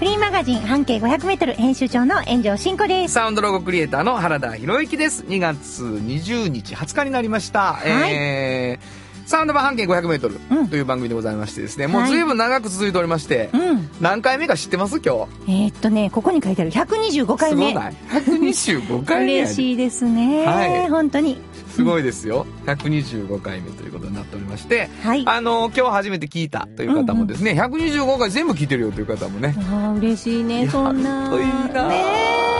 フリーマガジン半径 500m 編集長の炎上真子です。サウンドロゴクリエイターの原田博之です。2月20日、20日になりました。いえー、サウンド版半径 500m という番組でございましてですね、もうはい随分長く続いておりまして、うん。何回目か知ってます今日。えーっとね、ここに書いてある125回目。すごない ?125 回目嬉しいですね。はい本当に。すごいですよ。125回目ということになっておりまして、はい。ああの、今日初めて聞いたという方もですね、125回全部聞いてるよという方もね、あー嬉しいね、そんな。といいなね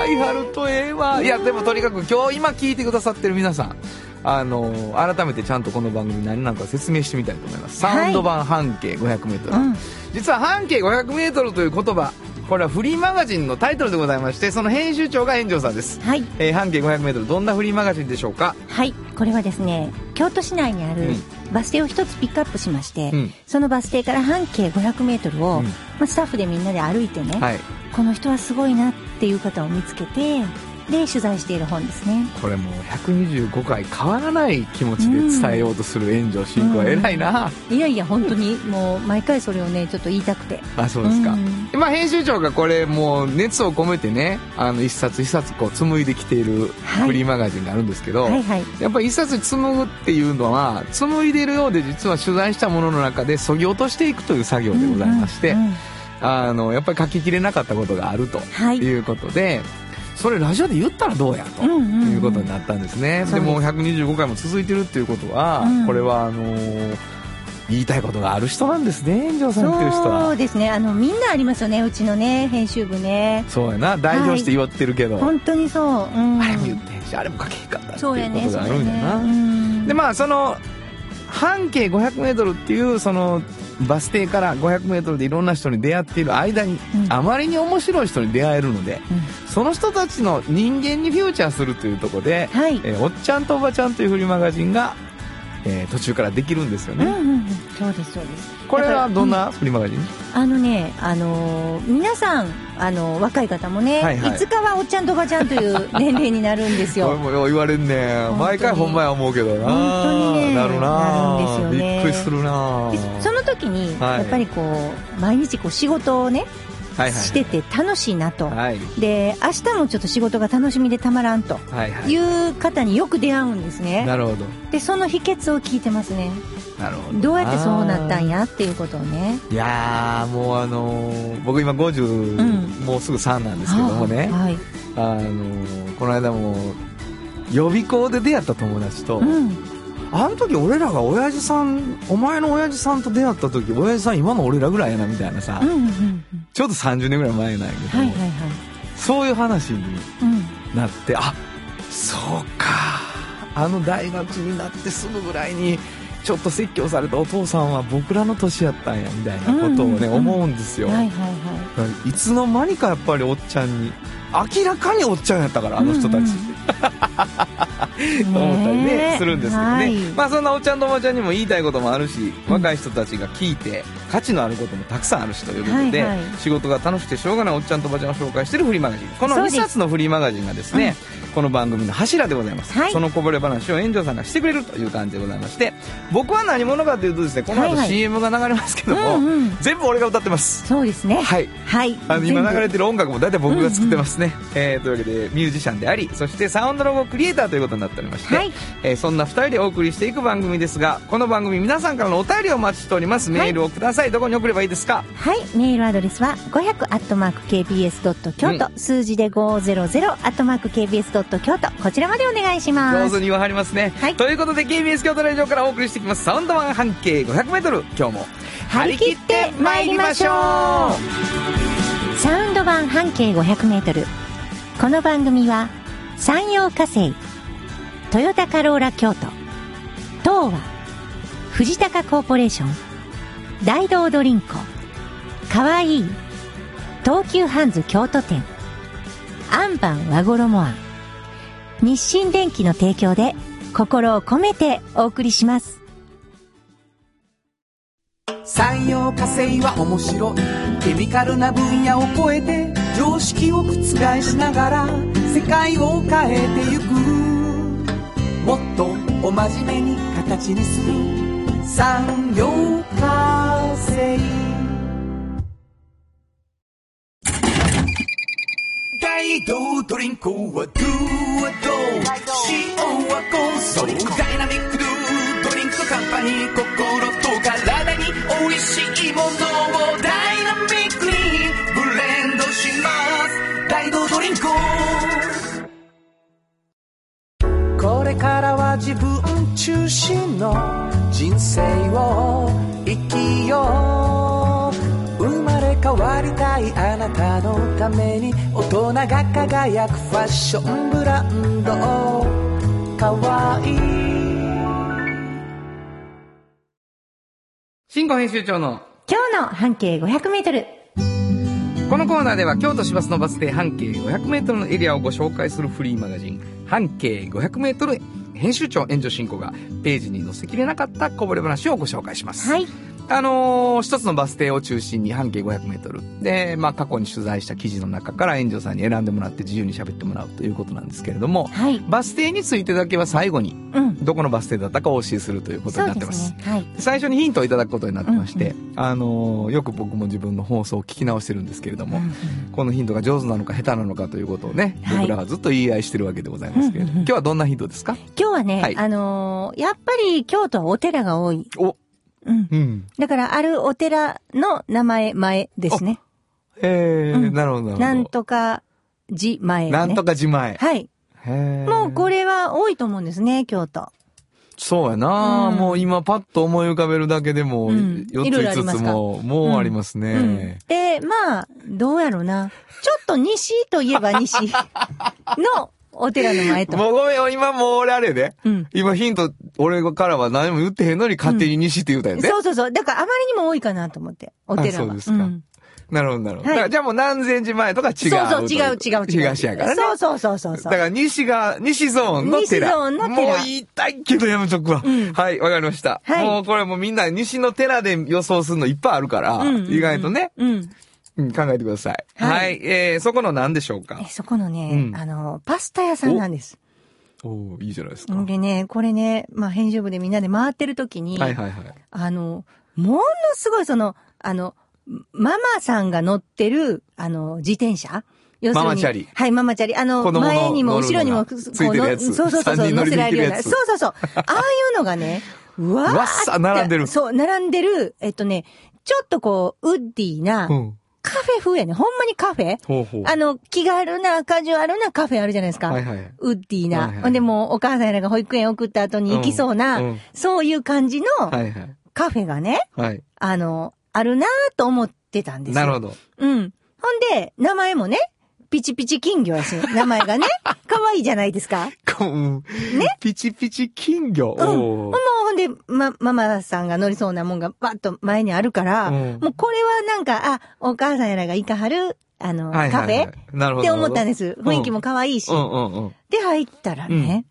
ぁ、やるとええわ。いや、でもとにかく今日今聞いてくださってる皆さん、あの、改めてちゃんとこの番組何なのか説明してみたいと思います。はいサウンド版半径 500m。うん。実は半径 500m という言葉、これはフリーマガジンのタイトルでございまして、その編集長が炎上さんです。はい。えー半径 500m どんなフリーマガジンでしょうか？はい。これはですね、京都市内にあるうんバス停を一つピックアップしまして、うんそのバス停から半径 500m を、うんまあ、スタッフでみんなで歩いてね、はい。この人はすごいなっていう方を見つけて、で、取材している本ですね。これもう125回変わらない気持ちで伝えようとする炎上進行は偉いな、いやいや、本当に、もう、毎回それをね、ちょっと言いたくて。あそうですか、うん。まあ編集長がこれもう熱を込めてねあの一冊一冊こう紡いできているはい。フリーマガジンがあるんですけど、はいはい。やっぱり一冊紡ぐっていうのは紡いでいるようで実は取材したものの中で削ぎ落としていくという作業でございまして、うんうんうん。あのやっぱり書ききれなかったことがあるとはい。いうことで、それラジオで言ったらどうやと。いうことになったんですね。でも125回も続いてるっていうことは、うんこれはあのー言いたいことがある人なんですね、炎上さんっていう人そうは。ですね。あの、みんなありますよね、うちのね、編集部ね。そうやな、代表して言ってるけど、本当にそう。うん。あれも言ってへんし、あれも書けへんかったっていうそうやね、ことがあるんやな。そうやねうんで、まあ、その、半径 500m っていう、その、バス停から 500m でいろんな人に出会っている間に、うんあまりに面白い人に出会えるので、うんその人たちの人間にフューチャーするというところで、はい。えーおっちゃんとおばちゃんというフリーマガジンが、えー途中からできるんですよね。うんうんうん。そうです、そうです。これはどんなフリーマガジン、あのね、あのー皆さん、あのー若い方もね、はいはい。いつかはおっちゃんとおばちゃんという年齢になるんですよ。もよう言われんね毎回ほんまや思うけどな。本当にねなるななるんですよね。びっくりするなでその時に、はい。やっぱりこう、毎日こう仕事をね、はいはいしてて楽しいなと。はいで、明日もちょっと仕事が楽しみでたまらんと。はいう方によく出会うんですね。なるほどで、その秘訣を聞いてますね。なるほどどうやってそうなったんややっていうことをね。いやーもうあのー僕今50、うんもうすぐ3なんですけどもね、はい。あのーこの間も予備校で出会った友達と、うん。あの時俺らが親父さんお前の親父さんと出会った時親父さん今の俺らぐらいやなみたいなさ、うんうんうん。ちょうど30年ぐらい前なんやけど、はいはいはい。そういう話にうん。なってあそうかあの大学になってすぐぐらいにちょっと説教されたお父さんは僕らの年やったんやみたいなことをね、うんうんうん思うんですよ、はいはいはいつの間にかやっぱりおっちゃんに明らかにおっちゃんやったからあの人たち、うんうんと思ったりねえするんですけどね、はい。まあそんなおっちゃんとおばちゃんにも言いたいこともあるし、若い人たちが聞いて価値のあることもたくさんあるしということで、はいはい。仕事が楽しくてしょうがないおっちゃんとおばちゃんを紹介しているフリーマガジン。この2そうです冊のフリーマガジンがですね、この番組の柱でございます、はい。そのこぼれ話を炎上さんがしてくれるという感じでございまして僕は何者かというとですねこの後 CM が流れますけども、うんうん全部俺が歌ってます。そうですね。はい。はい。あの今流れてる音楽も大体僕が作ってますね、えーというわけでミュージシャンでありそしてサウンドロゴクリエイターということになっておりまして、はい。えーそんな2人でお送りしていく番組ですがこの番組皆さんからのお便りをお待ちしております。メールをください、どこに送ればいいですか？はい。メールアドレスは500アットマーク KBS ドット京都、数字で500アットマーク KBS ドット京都こちらまでお願いします。上手に言わはりますね、はいということで KBS 京都ラジオからお送りしていきますサウンドワン半径 500m 今日も張り切って参りましょうサウンド版半径500メートル。この番組は、山陽火星、トヨタカローラ京都、東和、藤高コーポレーション、大道ドリンコ、かわいい、東急ハンズ京都店、アンパン和衣あん。日清電機の提供で心を込めてお送りします。産業化成は面白い。ケミカルな分野を超えて常識を覆しながら世界を変えてゆく。もっとお真面目に形にする。産業化成。大道ドリンクはドゥはド。塩はコンソーダイナミックドゥドリンクカンパニー心と体に美味しいものをダイナミックにブレンドします。大道ドリンクこれからは自分中心の人生を生きよう。変わりたいあなたのために大人が輝くファッションブランドかわいい新語編集長の今日の半径500メートル。このコーナーでは京都市バスのバス停半径 500m のエリアをご紹介するフリーマガジン半径 500m 編集長援助進行がページに載せきれなかったこぼれ話をご紹介します。はい。あのー一つのバス停を中心に半径 500m で、まあ、過去に取材した記事の中から援助さんに選んでもらって自由に喋ってもらうということなんですけれども、はい。バス停についてだけは最後にうん。どこのバス停だったかお教えするということになってます。ですね。はい。最初にヒントをいただくことになってまして、うあのーよく僕も自分の放送を聞き直してるんですけれども、うんこのヒントが上手なのか下手なのかということをね、はい僕らはずっと言い合いしてるわけでございますけれども、うんうんうん今日はどんなヒントですか？今日はね、はいあのーやっぱり京都はお寺が多い。お、うん。うん。だから、あるお寺の名前前ですね。へえ、うんなるほど、なるほど。なんとか寺前、ね。なんとか自前。はい。もうこれは多いと思うんですね、京都。そうやな、うんもう今パッと思い浮かべるだけでも、うん4いろいろあつ5つりますか？も、もうありますうんね。。で、まあ、どうやろうな。ちょっと西といえば西のお寺の前と。もうごめん、今もう俺あれやで。うん。今ヒント、俺からは何も言ってへんのに勝手に西って言うたんやで。そうそうそう。だからあまりにも多いかなと思って、お寺は。あそうですかんなるほど、なるほど。はいじゃあもう何千寺前とか違う。そうそう、違う違う違う。東やからね。そうそうそうそうそう。だから西が、西ゾーンの寺。西ゾーンの寺もう言いたいけどやめとくわ。うんはい、わかりました。はいもうこれもうみんな西の寺で予想するのいっぱいあるから、うんうんうん意外とね、うん。うん考えてください。はいはい、えー、そこの何でしょうか？え、そこのね、うんあの、パスタ屋さんなんです。おーいいじゃないですか。でね、これね、まあ、編集部でみんなで回ってる時に、はいはいはい。あの、ものすごいその、あの、ママさんが乗ってる、あの、自転車？要するにママチャリはい、ママチャリ。あの、の前にも後ろにも、こうのそうそうそう乗せられるような。そうそうそう。ああいうのがね、うわーわっさ並んでるそう、並んでる、えっとね、ちょっとこう、ウッディな、うん。カフェ風やね。ほんまにカフェ？ほうほう。あの、気軽な、カジュアルなカフェあるじゃないですか。はいはい。ウッディな。はいはいほんでもう、お母さんらが保育園送った後に行きそうな、うんうんそういう感じのはいはい。カフェがね、はい。あの、あるなぁと思ってたんですよ。なるほど。うん。ほんで、名前もね、ピチピチ金魚やし、名前がね、可愛いじゃないですか。こうん。ね？ピチピチ金魚？うん。もうで、ま、ママさんが乗りそうなもんがバッと前にあるから、うんもうこれはなんか、あ、お母さんやらが行かはる、あの、はいはいはいカフェ？って思ったんです。うん雰囲気も可愛いし。うんうんうん。で、入ったらね、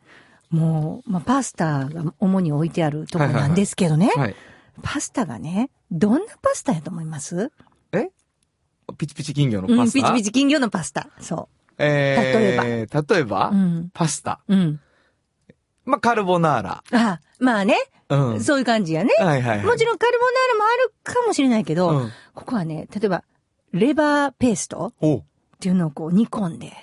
もう、まあ、パスタが主に置いてあるとこなんですけどね、はい。パスタがね、どんなパスタやと思います？え？ピチピチ金魚のうん、パスタ？ピチピチ金魚のパスタ。そえー、例えば。例えば、う。うん。パスタ。うん。まあ、カルボナーラ。あ、まあね、うん。そういう感じやね。はいはいはい。もちろんカルボナーラもあるかもしれないけど、うん。ここはね、例えば、レバーペーストっていうのをこう煮込んで、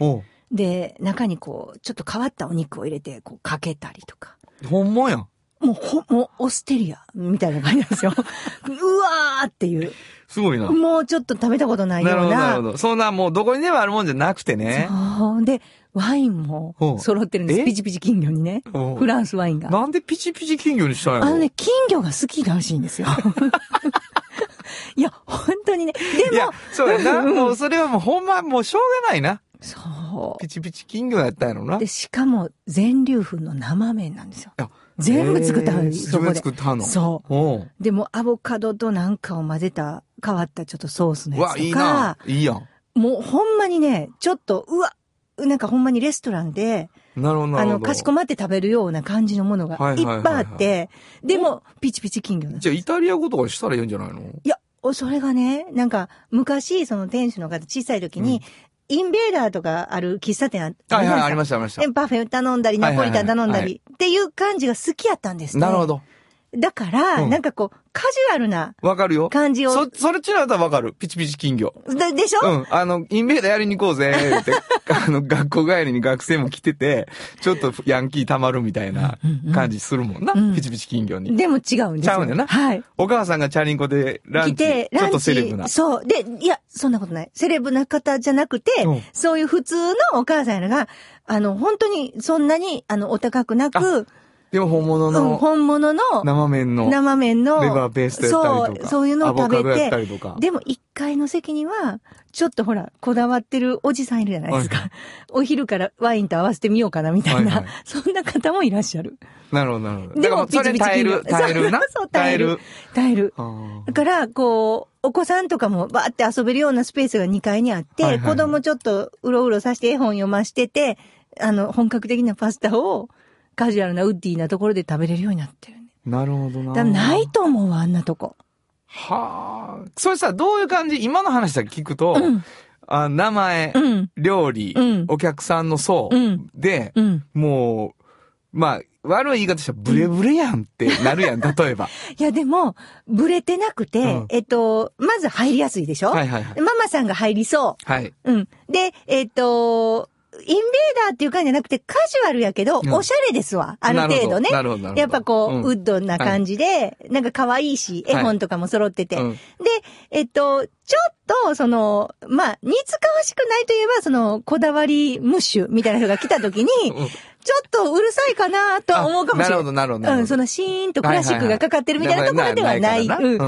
で、中にこう、ちょっと変わったお肉を入れて、こうかけたりとか。ほんまやん。もうほ、もうオステリアみたいな感じなんですよ。うわーっていう。すごいな。もうちょっと食べたことないようなるほど、なるな。ほど。そんなもうどこにでもあるもんじゃなくてね。そう。で、ワインも揃ってるんです。え？ピチピチ金魚にね。フランスワインが。なんでピチピチ金魚にしたんやろ？あのね、金魚が好きらしいんですよ。いや、本当にね。でもいや、、そうやな。うんもうそれはもうほんまもうしょうがないな。そピチピチ金魚やったんやろな。う。で、しかも、全粒粉の生麺なんですよ。いや全部作ったはえーず、そこで自分で作。ったの？そうでも、アボカドとなんかを混ぜた、変わったちょっとソースのうわ、いいやつとかな、。いいやん。もうほんまにね、ちょっと、うわ、なんかほんまにレストランで、なるほど、なあの。かしこまって食べるような感じのものがはいいっぱいあって、でも、ピチピチ金魚なんですじゃあ、イタリア語とかしたらいいんじゃないの？いや、おそれがね、なんか、昔、その店主の方、小さい時に、インベーダーとかある喫茶店あったはいはい、ありましした、ありましたで、。パフェ頼んだり、ナポリタン頼んだり、っていう感じが好きやったんですね。なるほ。ど。だから、うんなんかこう、カジュアルなわかるよ。感じを、そ、それっちのわかる。ピチピチ金魚。ででしょ、うん。あの、インベーダーやりに行こうぜ、って、あの、学校帰りに学生も来てて、ちょっとヤンキー溜まるみたいな感じするもんな。うんピチピチ金魚に。でも違うんですよ。ちゃうねんなはい。お母さんがチャリンコでランチ、来て、ちょっとランチ、セレブな。そう。で、いや、そんなことない。セレブな方じゃなくて、うんそういう普通のお母さんやのが、あの、本当にそんなに、あの、お高くなく、でも本物うん、の本物の生麺の生麺の、レバーペーストやったりとか。そう、そういうのを食べて、りとか。でも1階の席には、ちょっとほら、こだわってるおじさんいるじゃないですか。はい お昼からワインと合わせてみようかな、みたいな、はいはい そんな方もいらっしゃる。なるほど、なるほど。でもそれ耐える、耐えるな？そう耐える。耐える。だから、こう、お子さんとかもバーって遊べるようなスペースが2階にあって、はいはいはい子供ちょっとうろうろさせて絵本読ましてて、あの、本格的なパスタをカジュアルなウッディなところで食べれるようになってるね。なるほどな。ないと思うわ、あんなとこ。はあ。それさ、どういう感じ？今の話だけ聞くと、うん。あ名前、うん。料理、うんお客さんの層、うんで、うん。もう、まあ、悪い言い方したらブレブレやんってなるやん、例えば。いや、でも、ブレてなくて、うんえっと、まず入りやすいでしょ？はいはいはい。ママさんが入りそはい。う。うん。で、えっと、インベーっていう感じじゃなくて、カジュアルやけど、うんおしゃれですわ。ある程度ね。なるほど。やっぱこう、んウッドな感じで、なんか可愛いし、絵はい本とかも揃ってて。うんで、えっと、ちょっと、その、まあ、似つかわしくないといえば、その、こだわりムッシュみたいな人が来た時に、うんちょっとうるさいかなとは思うかもしれない。あなるほど、なるほど。うん、そのシーンとクラシックがかかってるみたいなところではない。うん。で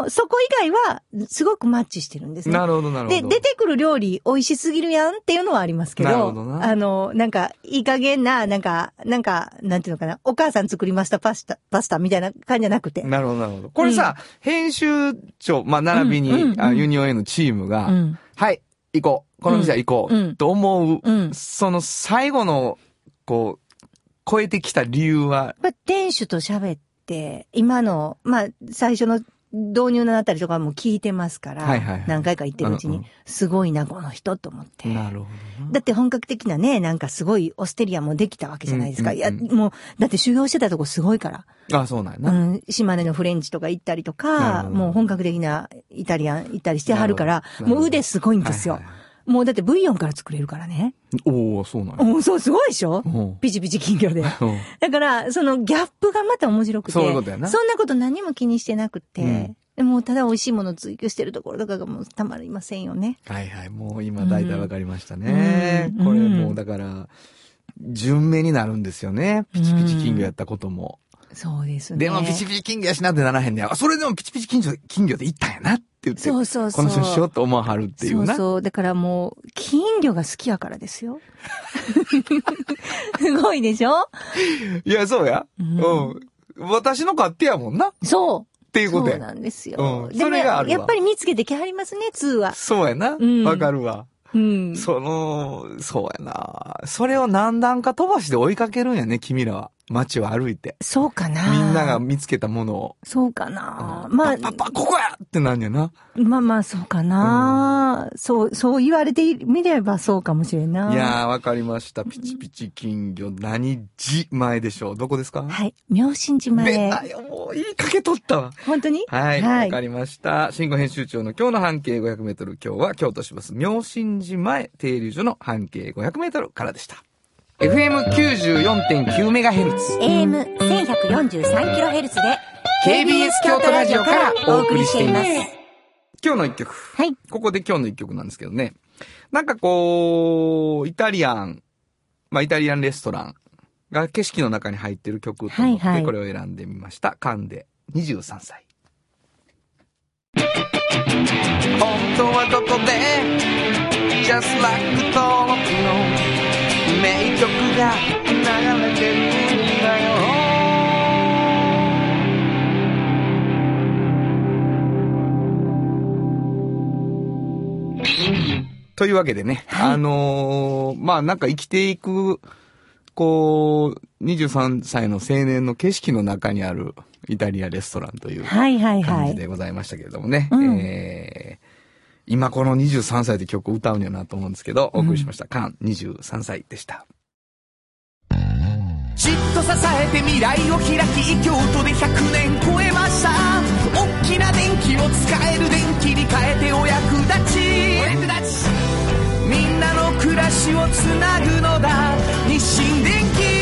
も、そこ以外は、すごくマッチしてるんですね。なるほど、なるほど。で、出てくる料理美味しすぎるやんっていうのはありますけど、なるほどなあの、なんか、いい加減な、なんか、なんか、なんていうのかな、お母さん作りましたパスタ、パスタみたいな感じじゃなくて。なるほど、なるほど。これさ、編集長、まあ、並びに、ユニオン A のチームが、うん。はい、行こう。この店は行こう。うんと思う、うんその最後の、こう、超えてきた理由は、やっぱ店主と喋って、今の、まあ、最初の導入のあたりとかも聞いてますから、はいはいはい何回か言ってるうちに、うんうんすごいな、この人と思って。なるほどだって本格的なね、なんかすごいオステリアもできたわけじゃないですか。うんうんうんいや、もう、だって修行してたとこすごいから。な。あ、そうなんやう。ん、島根のフレンチとか行ったりとか、もう本格的なイタリアン行ったりしてはるから、もう腕すごいんですよはい。はいもうだってブイヨンから作れるからね。おおそうなんや。うん、そう、すごいでしょ？うんピチピチ金魚で。うんだから、そのギャップがまた面白くて。そういうことやなそんなこと何も気にしてなくて。うんでもうただ美味しいものを追求してるところとかがもうたまりませんよね。はいはい。もう今大体わかりましたね。うんこれもうだから、順目になるんですよね。ピチピチ金魚やったことも。そうですね。でもピチピチ金魚やしなってならへんねや。あそれでもピチピチ金魚、金魚で行ったんやなって言って。そうそうそう。この人しようと思わはるっていうな。そうそう。だからもう、金魚が好きやからですよ。すごいでしょ？いや、そうや。ううんん。私の勝手やもんな。っそう。ていうことや。そうなんですよ。うんでもそれがあるわやっぱり見つけてきはりますね、2は。そうやな。うんわかるわ。うん。その、そうやな。それを何段か飛ばしで追いかけるんやね、君らは。街を歩いて。そうかな。みんなが。見つけたものを。そうかな。うんまあ、パパ、ここやってなんやな。まあまあ、そうかな。そう、そう言われてみればそうかもしれんな。いやー、わかりました。ピチピチ金魚、何時前でしょうどこですか？はい。妙心島へ。出たよ、もう言いかけとったわ。本当に？はい。わ、はいかりました。新語編集長の今日の半径500メートル。今日は京都市バス妙心寺前停留所の半径500メートルからでした。FM94.9 メガヘルツ。AM1143kHz で KBS 京都ラジオからお送りしています。今日の一曲。はい。ここで今日の一曲なんですけどね。なんかこう、イタリアン、まあイタリアンレストランが景色の中に入ってる曲と思っはいはいてこれを選んでみました。カンデ、23歳。本当はどこで？Just like 登録の名曲が流れてるんだよというわけでね、あのーまあなんか生きていく、こう、23歳の青年の景色の中にあるイタリアレストランというはいはいはい。感じでございましたけれどもね。うんえー今この23歳で曲を歌うんやなと思うんですけど、お送りしました。カン23歳でした。じっと支えて未来を開き京都で100年超えました。大きな電気を使える電気に変えてお役立ち。お役立ち。みんなの暮らしをつなぐのだ。日清電気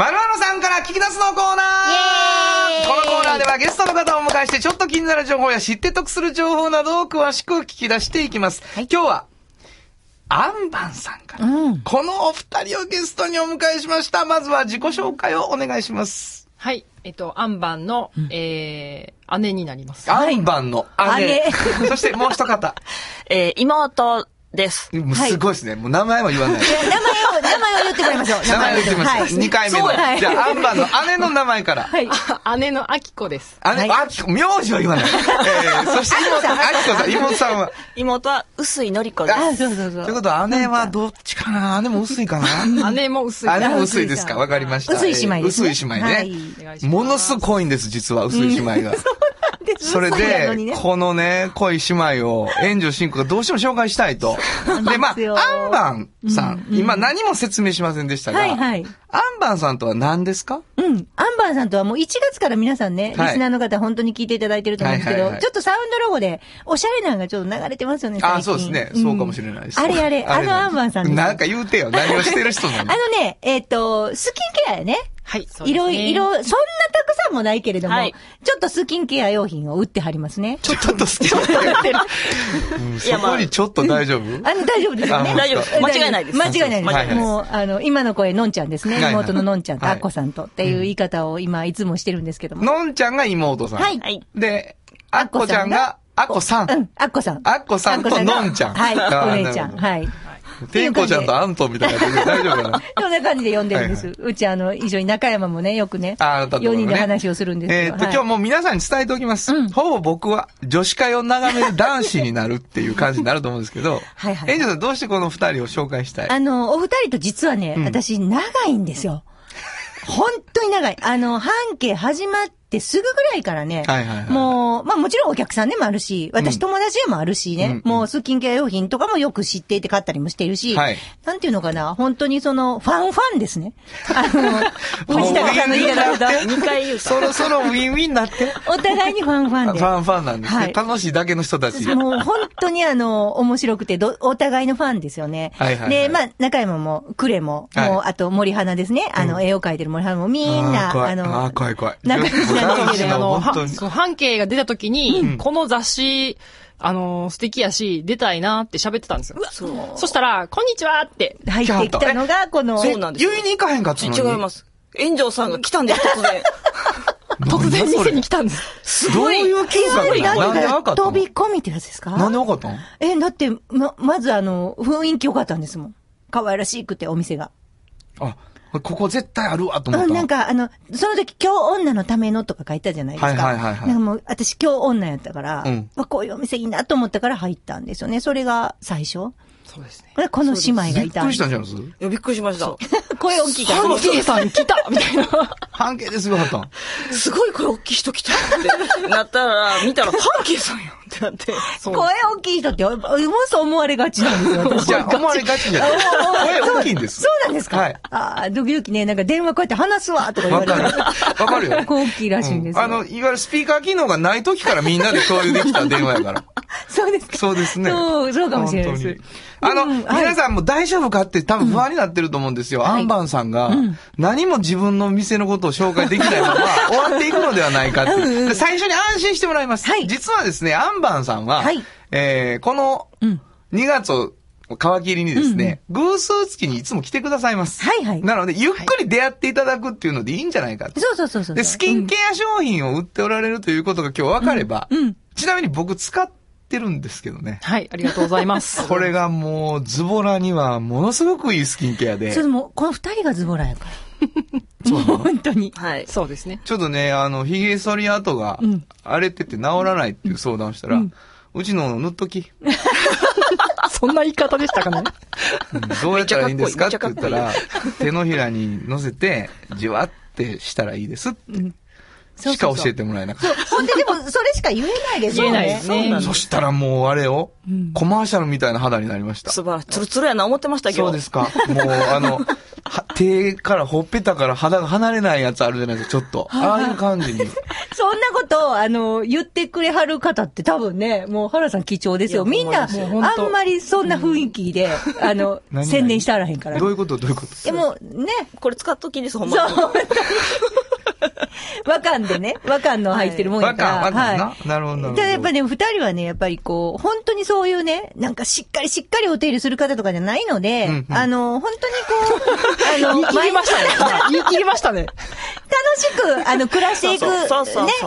まるまるさんから聞き出すのコーナーこのコーナーではゲストの方をお迎えしてちょっと気になる情報や知って得する情報などを詳しく聞き出していきます。今日は、アンバンさんから、うんこのお二人をゲストにお迎えしました。まずは自己紹介をお願いします。はい。えっと、アンバンの、えー、姉になります。アンバンの姉。姉 そしてもう一方。えー妹です。もうすごいですね。もう名前は言わない。名前を、名前を言ってもらいましょう。名前を言ってみました。はい二回目の。じゃあ、アンバンの姉の名前から。はい。姉のアキコです。姉、あきこ、名字は言わない。えー、そして妹、あきこさん、妹さんは。妹は薄井のり子です。あ、そうそうそう。ということは、姉はどっちかな？姉も薄いかな？姉も薄い。姉も薄いですか？わかりました。薄い姉妹ですね。薄い姉妹ね。ものすごいんです、実は、薄い姉妹が。薄いやのにで、ねこのね、濃い姉妹を、援助進行がどうしても紹介したいと。で、まあ、アンバンさん、今何も説明しませんでしたが、はいはい。アンバンさんとは何ですか？うん。アンバーさんとはもう1月から皆さんね、はいリスナーの方本当に聞いていただいてると思うんですけど、はいはいはいちょっとサウンドロゴで、おしゃれなのがちょっと流れてますよね、最近。あ、そうですね。そうかもしれないです。あれあれ、あのアンバーさん。なんか言うてよ。何をしてる人なの？あのね、えっ、と、スキンケアやね。はい、そうですねいろいろ、そんなたくさんもないけれども、はいちょっとスキンケア用品を売ってはりますね。ちょっと好きだうんそこにちょっと大丈夫？あの、大丈夫ですよね。あ大丈夫間違いないです間違いないです。もう、あの、今の声、のんちゃんですね。妹ののんちゃんとはいあっこさんとっていう言い方を今、いつもしてるんですけども。のんちゃんが妹さん。はいはい。で、あっこちゃんが、あっこさん。うん、あっこさん。あっこさんとのんちゃんはい、お姉ちゃん。はい。てんこちゃんとアントンみたいな感じで大丈夫かな？そんな感じで呼んでるんです。はうち、あの、一緒に中山もね、よくね、ああ、だったと4思うね人で話をするんですけど。えっと、はい今日もう皆さんに伝えておきます。ほぼ僕は女子会を眺める男子になるっていう感じになると思うんですけど、はいはいエンジェルさんどうしてこの二人を紹介したい？あの、お二人と実はね、私、長いんですよ。本当に長い。あの、半径始まってすぐぐらいからね、はいはいはいもう、まあもちろんお客さんでもあるし、私友達でもあるしね、うんうんもうスキンケア用品とかもよく知っていて買ったりもしているし、はいなんていうのかな、本当にその、ファンファンですね。あの、藤高さんの言い方だと、2回言うた。そろそろウィンウィンになって。お互いにファンファンで。ファンファンなんですね。はい楽しいだけの人たち。もう本当にあの、面白くてど、お互いのファンですよね。はいはいはいで、まあ、中山も、クレも、はいもう、あと森花ですね。あの、絵を描いてる森花もみんな、あの、あー怖い怖い。仲良しなんですけどあの、半径が出た時に、この雑誌、あの、素敵やし、出たいなって喋ってたんですよ。そう。そしたら、こんにちはって。入ってきたのが、この、そうなんですよ言いに行かへんかったのに？違います。炎上さんが来たんです、突然。突然店に来たんです。すごい。どういう計画えなんで分かったの？飛び込みってやつですか？なんで分かったの？え、だって、ま、まずあの、雰囲気良かったんですもん。可愛らしくて、お店が。あ、ここ絶対あるわと思ったうん、の。なんか、あの、その時、今日女のためのとか書いたじゃないですか。はいはいはいはいなんかもう、私今日女やったから、うんわこういうお店いいなと思ったから入ったんですよね。それが最初。そうですね。これこの姉妹がびっくいたんです。りしたんじゃないですいや、びっくりしました。声大きいから。半径さん来たみたいな。半径ですごかったんすごいこれ大きい人来たってなったら、見たら、半径さんやってなって。声大きい人って、もそう思われがちなんですよ、私じゃあ、思われがちじゃない。声大きいんです。そうなんですかはい。ああ、時々ね、なんか電話こうやって話すわとか言われ。わかる。わかるよ。こう大きいらしいんですよ。あの、いわゆるスピーカー機能がない時からみんなで共有できた電話やから。そうですか。そうですね。そう、そうかもしれないです。あの、皆さんも大丈夫かって多分不安になってると思うんですよ。アンバンさんが、何も自分の店のことを紹介できないまま終わっていくのではないかって。最初に安心してもらいます。はい実はですね、アンバンさんは、はいえーこのうん2月を皮切りにですね、偶数月にいつも来てくださいます。はいはいなので、ゆっくり出会っていただくっていうのでいいんじゃないかってそうそうそうそう。で、スキンケア商品を売っておられるということが今日分かれば、うんうんちなみに僕使ってるんですけどね。はい、ありがとうございます。これがもう、ズボラにはものすごくいいスキンケアで。それもう、この二人がズボラやから。そう。本当に。はい。そうですね。ちょっとね、あの、髭剃り跡がうん。荒れてて治らないっていう相談をしたら、うちの塗っとき、そんな言い方でしたかね。うん。どうやったらいいんですかって言ったら、手のひらに乗せて、じわってしたらいいですって、そうしか教えてもらえなかった。ほんで、でも、それしか言えないですよね。言えないですね。そしたらもうあれよ、コマーシャルみたいな肌になりました。素晴らしい。ツルツルやな思ってました、今日。そうですか。もう、あの、は手からほっぺたから肌が離れないやつあるじゃないですか、ちょっと。ああいう感じに。そんなことを、あの、言ってくれはる方って多分ね、もう原さん貴重ですよ。みんな、あんまりそんな雰囲気で、あの、何宣伝してあらへんから。どういうことどういうこと？でも、ね、これ使っときです、ほんそうまに。。和漢でね、和漢の入ってるもんやわから。かん、わかんな。はいなるほど、なるほど。ただやっぱね、二人はね、やっぱりこう、本当にそういうね、なんかしっかりしっかりお手入れする方とかじゃないので、うんうんあの、本当にこう、あの、言い切りましたね。言い切りましたね。楽しく、あの、暮らしていく、ね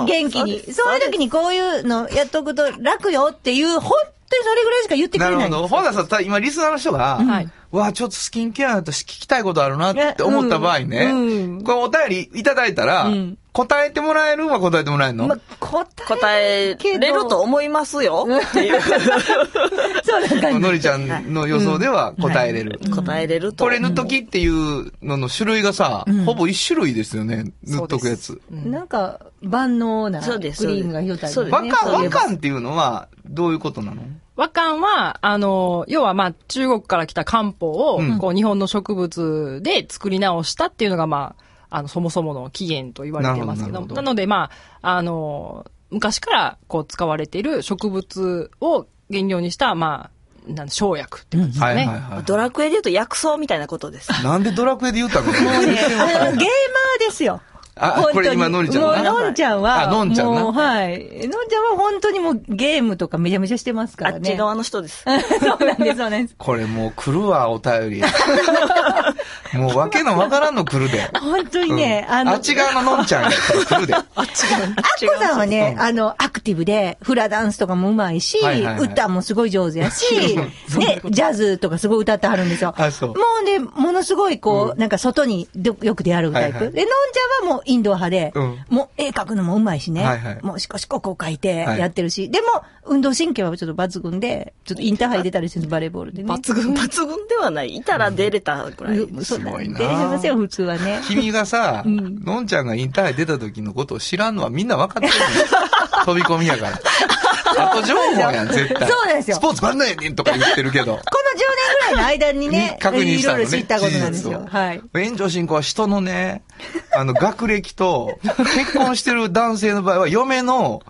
元気に。そういう時にこういうのやっとくと楽よっていう、本当にそれぐらいしか言ってくれない。なるほど。ほなさん、た今、リスナーの人が、はいわあ、ちょっとスキンケアだと聞きたいことあるなって思った場合ね、うんうんこれお便りいただいたら、ん答えてもらえるは答えてもらえるの、まあ、答答えれると思いますよ。っていう。そうな感じ。のりちゃんの予想では答えれる。答えれると。これ塗っときっていうのの種類がさ、ほぼ一種類ですよね。塗っとくやつ。なんか、万能なクリームが一つある、そうです和っていうのは、どういうことなの？和漢は、あの、要はまあ中国から来た漢方を、うんこう日本の植物で作り直したっていうのがまあ、あの、そもそもの起源と言われてますけども。なのでまあ、あの、昔からこう使われている植物を原料にした、まあ、なん生薬って感じですね。はいはいはい。ドラクエで言うと薬草みたいなことです。なんでドラクエで言ったの？もうね、あの、ゲーマーですよ。あ本当にこれ今のりちゃんもう、なのんちゃんは、あのんちゃんなもう、はい。のんちゃんは本当にもうゲームとかめちゃめちゃしてますからね。あっち側の人です。そうなんです、そうなんです。これもう来るわ、お便り。もうわけのわからんの来るで。本当にね、うんあの、あっち側ののんちゃんやったら来るで。アッコさんはね、うんあの、アクティブで、フラダンスとかもうまいし、はいはいはい歌もすごい上手やし、で、ジャズとかすごい歌ってはるんですよ。あそうもうね、ものすごいこう、なんか外にどよく出歩くタイプ。はいはいで、のんちゃんはもうインド派で、うんもう絵描くのもうまいしね、はいはいもうしこしここう描いてはいやってるし、でも、運動神経はちょっと抜群で、ちょっとインターハイ出たりするバレーボールでね。抜群。抜群ではない。いたら出れたぐらい。うんそすごいな出れますよ、普通はね。君がさ、のんちゃんがインターハイ出た時のことを知らんのはみんな分かってるの 飛び込みやから。あと情報やん、絶対。そうですよスポーツ万能やねんとか言ってるけど。この10年ぐらいの間にね、確認したのね。いろいろ知ったことなんです。よはい。炎上進行は人のね、あの、学歴と、結婚してる男性の場合は、嫁の、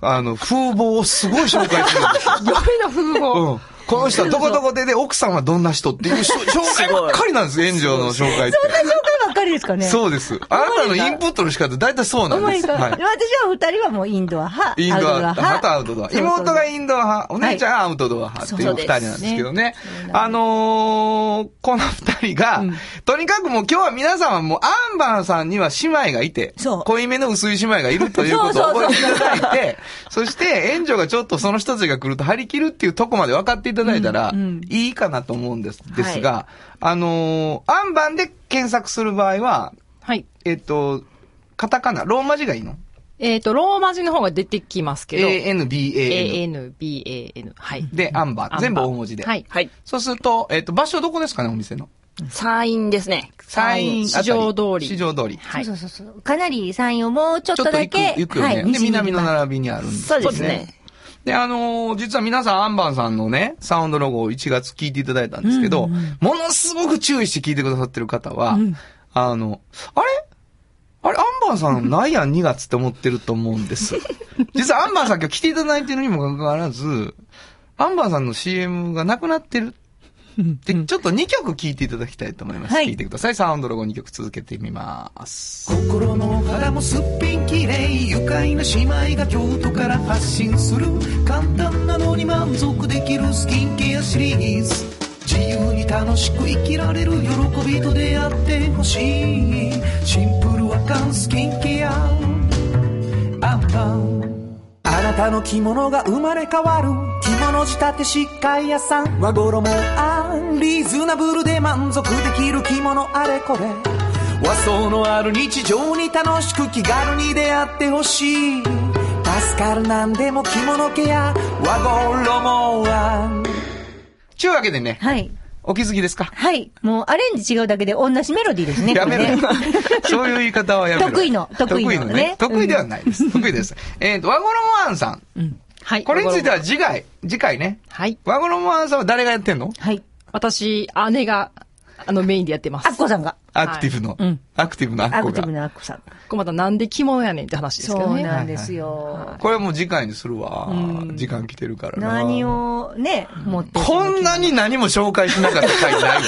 あの、風貌をすごい紹介するんですよ。嫁の風貌。うん。この人はどこどこでで、奥さんはどんな人っていうしょ 紹介ばっかりなんです、炎上の紹介って。そんな紹りですかね。そうです。あなたのインプットの仕方、大体そうなんです。はい。私は二人はもうインドア派、インドア派とアウトドア。妹がインドア派、お姉ちゃんがアウトドア派っていう二人なんですけどね。あのー、この二人が、とにかくもう今日は皆さんはもうアンバーさんには姉妹がいて、濃いめの薄い姉妹がいるということを覚えていただいて、そして援助がちょっとその人たちが来ると張り切るっていうとこまで分かっていただいたら、いいかなと思うんです。ですが、あのー、アンバンで検索する場合は、はい。えっと、カタカナ、ローマ字がいいの？えっ、と、ローマ字の方が出てきますけど、?A-N-B-A-N。A-N、B-A-N。はい。で、アンバン。全部大文字で。はい。はい。そうすると、えっ、と、場所どこですかね、お店の？山陰ですね。山陰あたり。市場通り市場通り。はい。そうそうそう。かなり山陰をもうちょっちょっと行くとだけ、行くよね。で、南のに並びにあるんです。そうですね。で、あのー実は皆さんアンバンさんのね、サウンドロゴを1月聞いていただいたんですけど、ものすごく注意して聞いてくださってる方は、あの、あれ？あれ、アンバンさんないやん 2月って思ってると思うんです。実はアンバンさん今日来ていただいてるにもかかわらず、アンバンさんの CM がなくなってる。で、ちょっと2曲聴いていただきたいと思います。はい。聴いてください。サウンドロゴ2曲続けてみます。心の肌もすっぴんきれい愉快な姉妹が京都から発信する。簡単なのに満足できるスキンケアシリーズ。自由に楽しく生きられる喜びと出会ってほしい。シンプルアカンスキンケア。アンパンあなたの着物が生まれ変わる。着物仕立て疾患屋さん。和衣あんリーズナブルで満足できる着物あれこれ。和装のある日常に楽しく気軽に出会ってほしい。助かるなんでも着物ケア和衣あん。ちゅうわけでね、はい。お気づきですか？はい。もうアレンジ違うだけで同じメロディーですね。やめろ。そういう言い方はやめろ。得意の得意のねね。得意ではないです。得意です。えっと、和衣あんさん。はい。これについては次回、次回ね。はい。和衣あんさんは誰がやってんの？はい。私、姉が、あの、メインでやってます。アッコさんが。アクティブの。うんアクティブなアッコアクティブが。なアッコさん。これまたなんで着物やねんって話ですけそうどね。なんですよ。これはもう次回にするわ。時間来てるからな。何をね、持ってこんなに何も紹介しなかった回ないわ。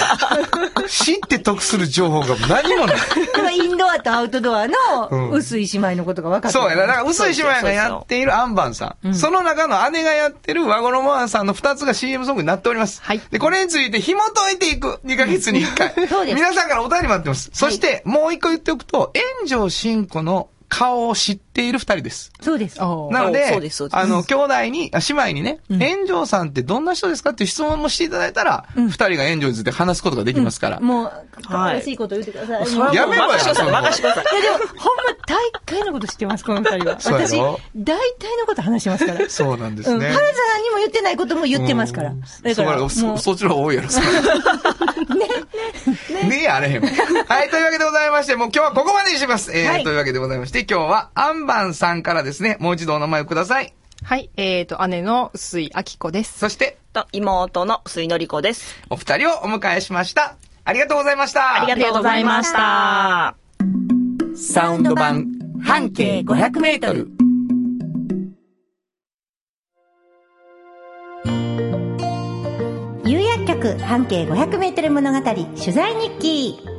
知って得する情報が何もない。でもインドアとアウトドアうんの薄い姉妹のことが分かってそうやな。だから、薄い姉妹がやっているアンバンさん。その中の姉がやってる和衣アンさんの二つが CM ソングになっております。はいで、これについて紐解いていく。2ヶ月に1回。そうです皆さんからお便り待ってます。そして、もう一個言っておくと、炎上真子の顔を知っている二人です。そうです。なので、でであの、兄弟に、姉妹にね、うん、炎上さんってどんな人ですかっていう質問もしていただいたら、二、うん、人が炎上について話すことができますから。うん、もう、正しいこと言ってください。はい、やめろよ、任う、そせください。いや、でも、ほんま、大体のこと知ってます、この二人は。私、大体のこと話しますから。そうなんですね。原田さんにも言ってないことも言ってますから。だから、そそっちの方多いやろ、ね。ね。ねえ、あれへん。はい、というわけでございまして、もう今日はここまでにします。えー、というわけでございまして、今日は、あん3番さんからですね、もう一度お名前をください。はい、えーと、姉の薄井明子です。そして、と妹の薄井のり子です。お二人をお迎えしました。ありがとうございました。ありがとうございました。サウンド版、半径500メートル。有薬局半径500メートル物語取材日記。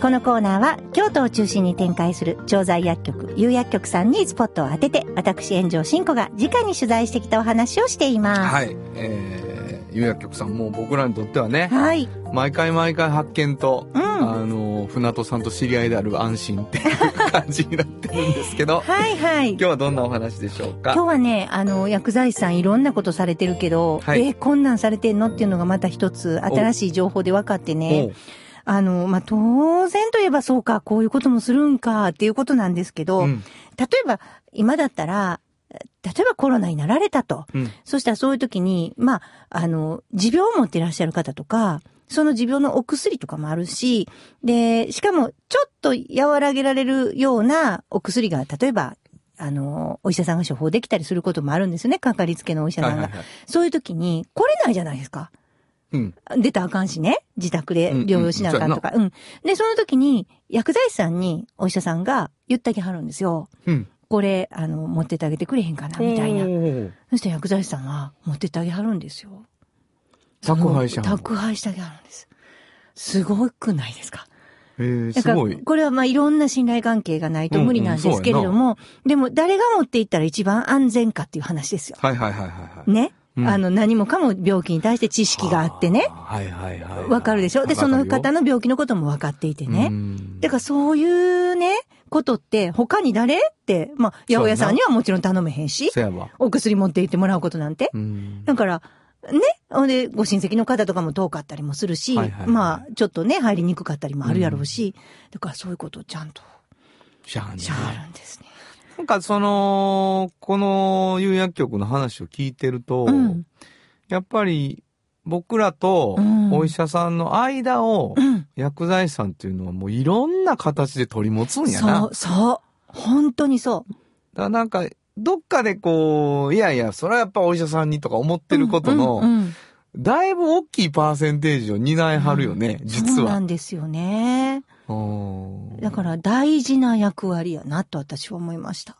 このコーナーは京都を中心に展開する調剤薬局、有薬局さんにスポットを当てて、私、炎上真子が直に取材してきたお話をしています。はい。えー、有薬局さん、もう僕らにとってはね、はい。毎回毎回発見と、うんあの、船戸さんと知り合いである安心っていう 感じになってるんですけど、はいはい今。日はどんなお話でしょうか？今日はね、あの、薬剤師さんいろんなことされてるけど、はいえーこんなんされてんのっていうのがまた一つ新しい情報で分かってね。あの、まあ、当然といえばそうか、こういうこともするんかっていうことなんですけど、うん例えば、今だったら、例えばコロナになられたと。うんそしたらそういう時に、まあ、あの、持病を持っていらっしゃる方とか、その持病のお薬とかもあるし、で、しかも、ちょっと和らげられるようなお薬が、例えば、あの、お医者さんが処方できたりすることもあるんですよね。かかりつけのお医者さんが。はいはいはいそういう時に、来れないじゃないですか。うん。出たらあかんしね。自宅で療養しなあかんとか。うんで、その時に、薬剤師さんにお医者さんが言ってあげはるんですよ。うん。これ、あの、持ってってあげてくれへんかな、みたいなそして薬剤師さんは持ってってあげはるんですよ。宅配者宅配してあげはるんです。すごくないですか？えー、すごい。これはまあいろんな信頼関係がないと無理なんですけれども、でも誰が持っていったら一番安全かっていう話ですよ。はいはいはいはいはい。ね。うんあの、何もかも病気に対して知識があってね。はいはいはい。わかるでしょ？で、その方のの病気のことも分かっていてね。ねだからそういうね、ことって他に誰？って、まあ、八百屋さんにはもちろん頼めへんし。お薬持って行ってもらうことなんて。うん。だから、ね、ほんで、ご親戚の方とかも遠かったりもするし、はいはいはいまあ、ちょっとね、入りにくかったりもあるやろうし、だからそういうことをちゃんと、しゃあるんですね。なんかその、この有薬局の話を聞いてると、うん。やっぱり僕らとうんお医者さんの間をうん。薬剤師さんっていうのはもういろんな形で取り持つんやな。そう、そう。本当にそだからなんか、どっかでこう、いやいや、それはやっぱお医者さんにとか思ってることの、うんうんうんだいぶ大きいパーセンテージを担いはるよね、実そうなは。んですよね。うんだから大事な役割やなと私は思いました。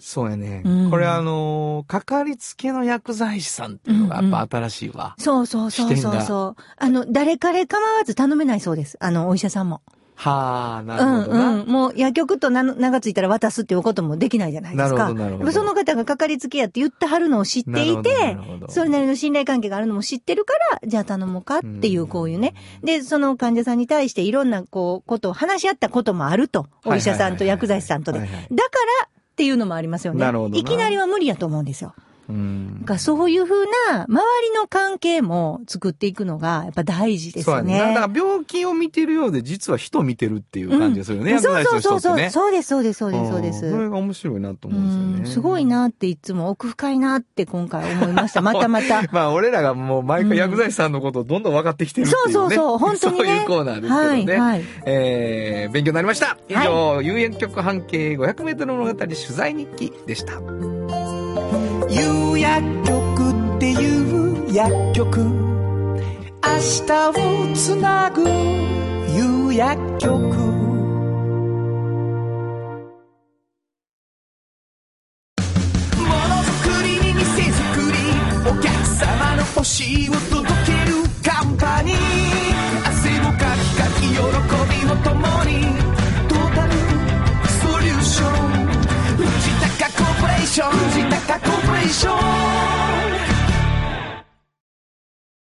そうやね。うんこれあのーかかりつけの薬剤師さんっていうのがやっぱ新しいわ。そうそうそう視点がそうそう。あの、誰彼構わず頼めないそうです。あの、お医者さんも。はあ、なうんるほどな。うん。もう薬局と名がついたら渡すっていうこともできないじゃないですか。なるほどなるほどその方がかかりつけやって言ってはるのを知っていてそれなりの信頼関係があるのも知ってるから、じゃあ頼もうかっていうこういうね。で、その患者さんに対していろんなこう、ことを話し合ったこともあると。お医者さんと薬剤師さんとで。だからっていうのもありますよね。なるほどないきなりは無理やと思うんですよ。うんだからそういうふうな、周りの関係も作っていくのが、やっぱ大事ですよね。そうやね。だから病気を見てるようで、実は人を見てるっていう感じがするよね。うんそうそうそうそう。ね。そうです、そうです、そうです、そうです。んそれが面白いなと思うんですよね。うんすごいなっていつも奥深いなって今回思いました。またまた。まあ、俺らがもう毎回薬剤師さんのことをどんどん分かってきてるっていうね。そうそうそう 本当にねそういうコーナーですけどね。はいはいえー、勉強になりました。以上、有薬局半径500メートル物語取材日記でした。薬局っていう薬局。明日をつなぐ有薬局。ものづくりに店づくりお客様の欲しいを届けるカンパニー。汗をかきかき喜びを共に。トータルソリューション。藤高コーポレーション。藤高コーポレーション。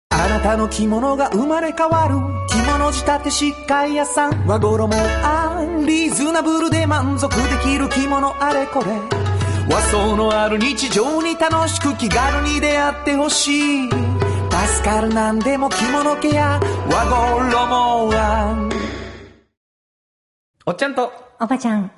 あなたの着物が生まれ変わる着物仕立て疾患屋さん和衣あリーズナブルで満足できる着物あれこれ和装のある日常に楽しく気軽に出会ってほしい助かるなんでも着物ケア和衣はおっちゃんと、おばちゃん。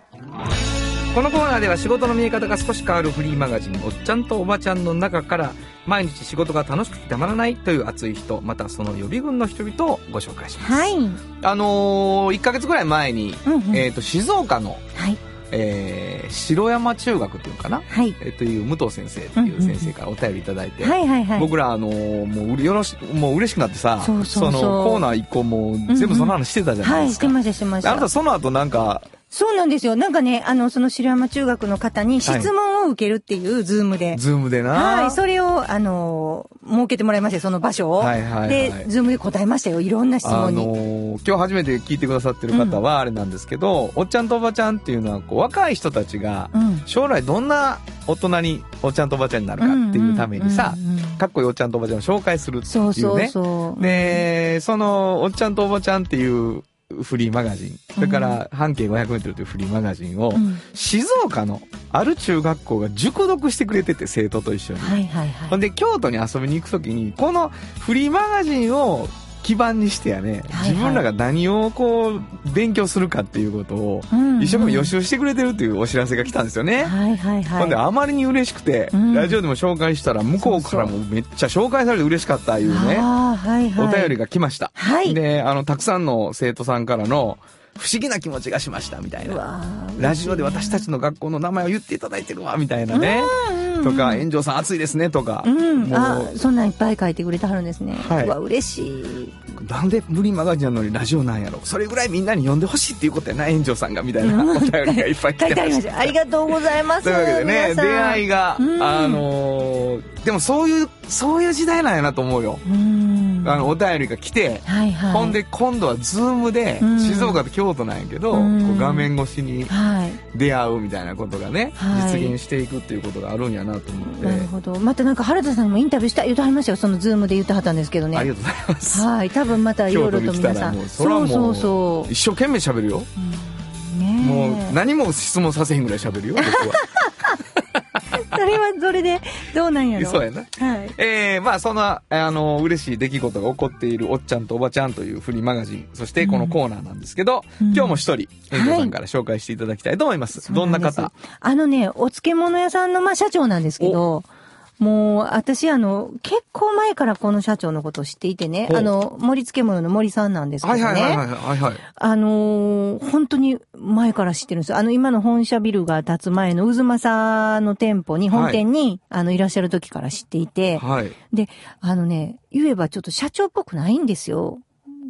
このコーナーでは仕事の見え方が少し変わるフリーマガジン、おっちゃんとおばちゃんの中から、毎日仕事が楽しくてたまらないという熱い人、またその予備軍の人々をご紹介します。はい。あのー、1ヶ月ぐらい前に、うんうんえっ、と、静岡の、はい。えー、城山中学っていうのかな？はい。えーという武藤先生っていう先生からお便りいただいて、はいはいはい。僕らあのーもうよろしもう嬉しくなってさそうそうそうのコーナー一個もう全部その話してたじゃないはい、ですか、してました、してましあなたた。その後なんかそうなんですよ。なんかね、あの、その白山中学の方に質問を受けるっていう、ズームで。ズームでなはい、それを、あの、設けてもらいましたよ、その場所を。はいはいはいで、ズームで答えましたよ、いろんな質あ問に。のー今日初めて聞いてくださってる方はあれなんですけど、おっちゃんとおばちゃんっていうのはこう若い人たちがうん。将来どんな大人におっちゃんとおばちゃんになるかっていうためにさ、うんうんうんかっこいいおっちゃんとおばちゃんを紹介するっていうね。そうそうそう。で、その、おっちゃんとおばちゃんっていうフリーマガジン、それから半径500メートルというフリーマガジンを、うん静岡のある中学校が熟読してくれてて、生徒と一緒に。はいはいはい。ほんで、京都に遊びに行くときに、このフリーマガジンを基盤にしてやね、はいはい自分らが何をこう、勉強するかっていうことを、一生懸命予習してくれてるっていうお知らせが来たんですよね。はいはいはい。ほんで、あまりに嬉しくて、うんラジオでも紹介したら、向こうからもめっちゃ紹介されて嬉しかったいうね。ああ、はいはい。お便りが来ました。はいで、あの、たくさんの生徒さんからの、不思議な気持ちがしました、みたいうな。ラジオで私たちの学校の名前を言っていただいてるわ、みたいなね。とか、炎上さん熱いですね、とか。うん。もあう、そんなんいっぱい書いてくれてはるんですね。はいうわ、嬉しい。なんで無理マガジンなのにラジオなんやろ。それぐらいみんなに読んでほしいっていうことやな、炎上さんが、みたいなお便りがいっぱい来てまし。たた。ありがとうございます。というわけでね、出会いが、うんあのーでもそういう、そういう時代なんやなと思うよ。うん。あの、お便りが来て、はいはい。ほんで今度はズームで、うん静岡と京都なんやけど、うん画面越しにはい。出会うみたいなことがね、はい実現していくっていうことがあるんやなと思って、なるほど。またなんか原田さんにもインタビューした言ってはりましたよ。そのズームで言ってはったんですけどね。ありがとうございます。はい。多分またいろいろと皆さん。そうそうそう一生懸命喋るよ。そう。ねえもう何も質問させへんぐらい喋るよ、僕は。それはそれでどうなんやろ？そうやな。はい。えー、まあそんな、あの、嬉しい出来事が起こっているおっちゃんとおばちゃんというフリーマガジン、そしてこのコーナーなんですけど、うん今日も一人、遠藤さんから紹介していただきたいと思います。どんな方？あのね、お漬物屋さんの、まあ、社長なんですけど、もう、私、あの、結構前からこの社長のことを知っていてねあの、盛り付け物の森さんなんですけどね。はいはいはいはいはいはい。あのー本当に前から知ってるんですよ。あの、今の本社ビルが建つ前の渦政の店舗に、本店に、あの、いらっしゃる時から知っていて、はい。で、あのね、言えばちょっと社長っぽくないんですよ。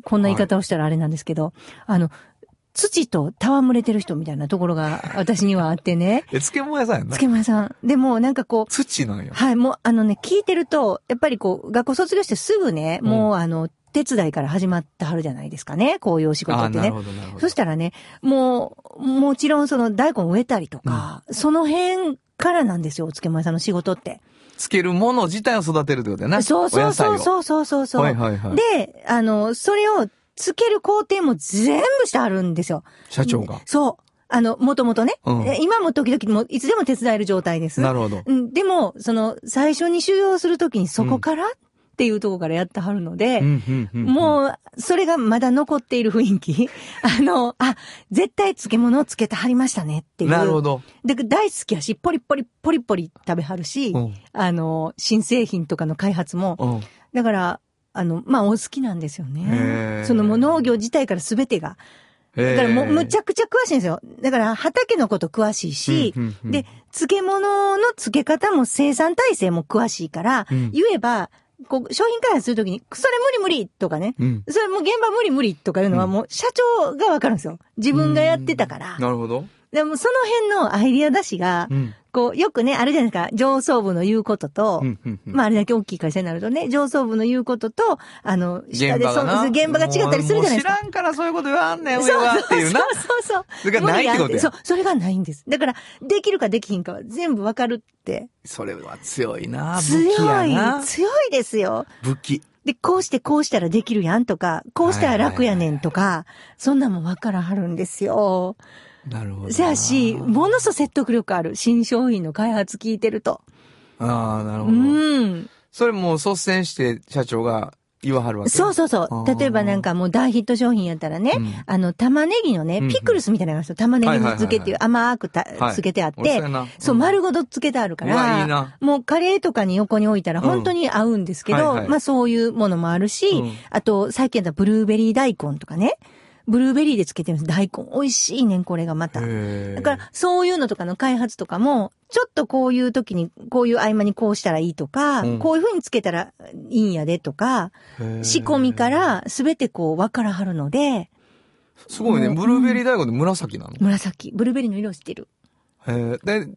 こんな言い方をしたらあれなんですけど、あの、土と戯れてる人みたいなところが 私にはあってね。え、漬物屋さんやな。漬物屋さん。でも、なんかこう、土なんよ。はい、もう、あのね、聞いてると、やっぱりこう、学校卒業してすぐね、うんもう、あの、手伝いから始まってはるじゃないですかね。こういうお仕事ってね。なるほどなるほど。そしたらね、もう、もちろんその大根植えたりとか、その辺からなんですよ、お漬物屋さんの仕事って。つけるもの自体を育てるってことやな。そうそうそうう。そうそうそうそう。はいはいはい。で、あの、それをつける工程も全部してあるんですよ。社長が。そう。あの、もともとね、うんえ今も時々もういつでも手伝える状態です。なるほど。うん、でも、その、最初に修行するときにそこから、っていうところからやってはるので、もう、それがまだ残っている雰囲気。あの、あ、絶対漬物をつけてはりましたねっていう。なるほど。で、大好きやし、ポリポリ、ポリポリ食べはるし、うんあの、新製品とかの開発も、うん。だから、あの、まあ、お好きなんですよへねー。そのもう農業自体から全てが。だからもう、むちゃくちゃ詳しいんですよ。だから、畑のこと詳しいし、うんうんうんで、漬物の漬け方も生産体制も詳しいから、うん言えば、こう、商品開発するときに、それ無理無理とかね、うん。それもう現場無理無理とかいうのはもう社長がわかるんですよ。自分がやってたから。なるほど。でもその辺のアイディア出しが、うん。こう、よくね、あるじゃないですか、上層部の言うことと、うんうんうんまああれだけ大きい会社になるとね、上層部の言うことと、あの、下でそう現場がな。現場が違ったりするじゃないですか。知らんからそういうこと言わんねん、そう上はっていうな。そうそうそう。それがないってことやそう、それがないんです。だから、できるかできひんかは全部わかるって。それは強いな。武強いな、。強いですよ。武器。で、こうしてこうしたらできるやんとか、こうしたら楽やねんとか、そんなんもわからはるんですよ。なるほどな。せやし、ものすごい説得力ある。新商品の開発聞いてると。ああ、なるうほど。ん。それもう率先して社長が言わはるわけ？そうそうそう。例えばなんかもう大ヒット商品やったらね、うんあの、玉ねぎのねうん、ピクルスみたいなのがあるんですよ。玉ねぎ漬けっていう甘くたはい漬けてあって俺そうやな、そう、うん丸ごと漬けてあるからな、もうカレーとかに横に置いたら本当に合うんですけどまあそういうものもあるしうん、あと、最近やったらブルーベリー大根とかね、ブルーベリーで漬けてるんです。大根。美味しいねん、これがまた。だから、そういうのとかの開発とかも、ちょっとこういう時に、こういう合間にこうしたらいいとか、うんこういう風につけたらいいんやでとか、仕込みからすべてこう分からはるので、すごいね。もうブルーベリー大根で紫なの？紫、ブルーベリーの色をしてる。で、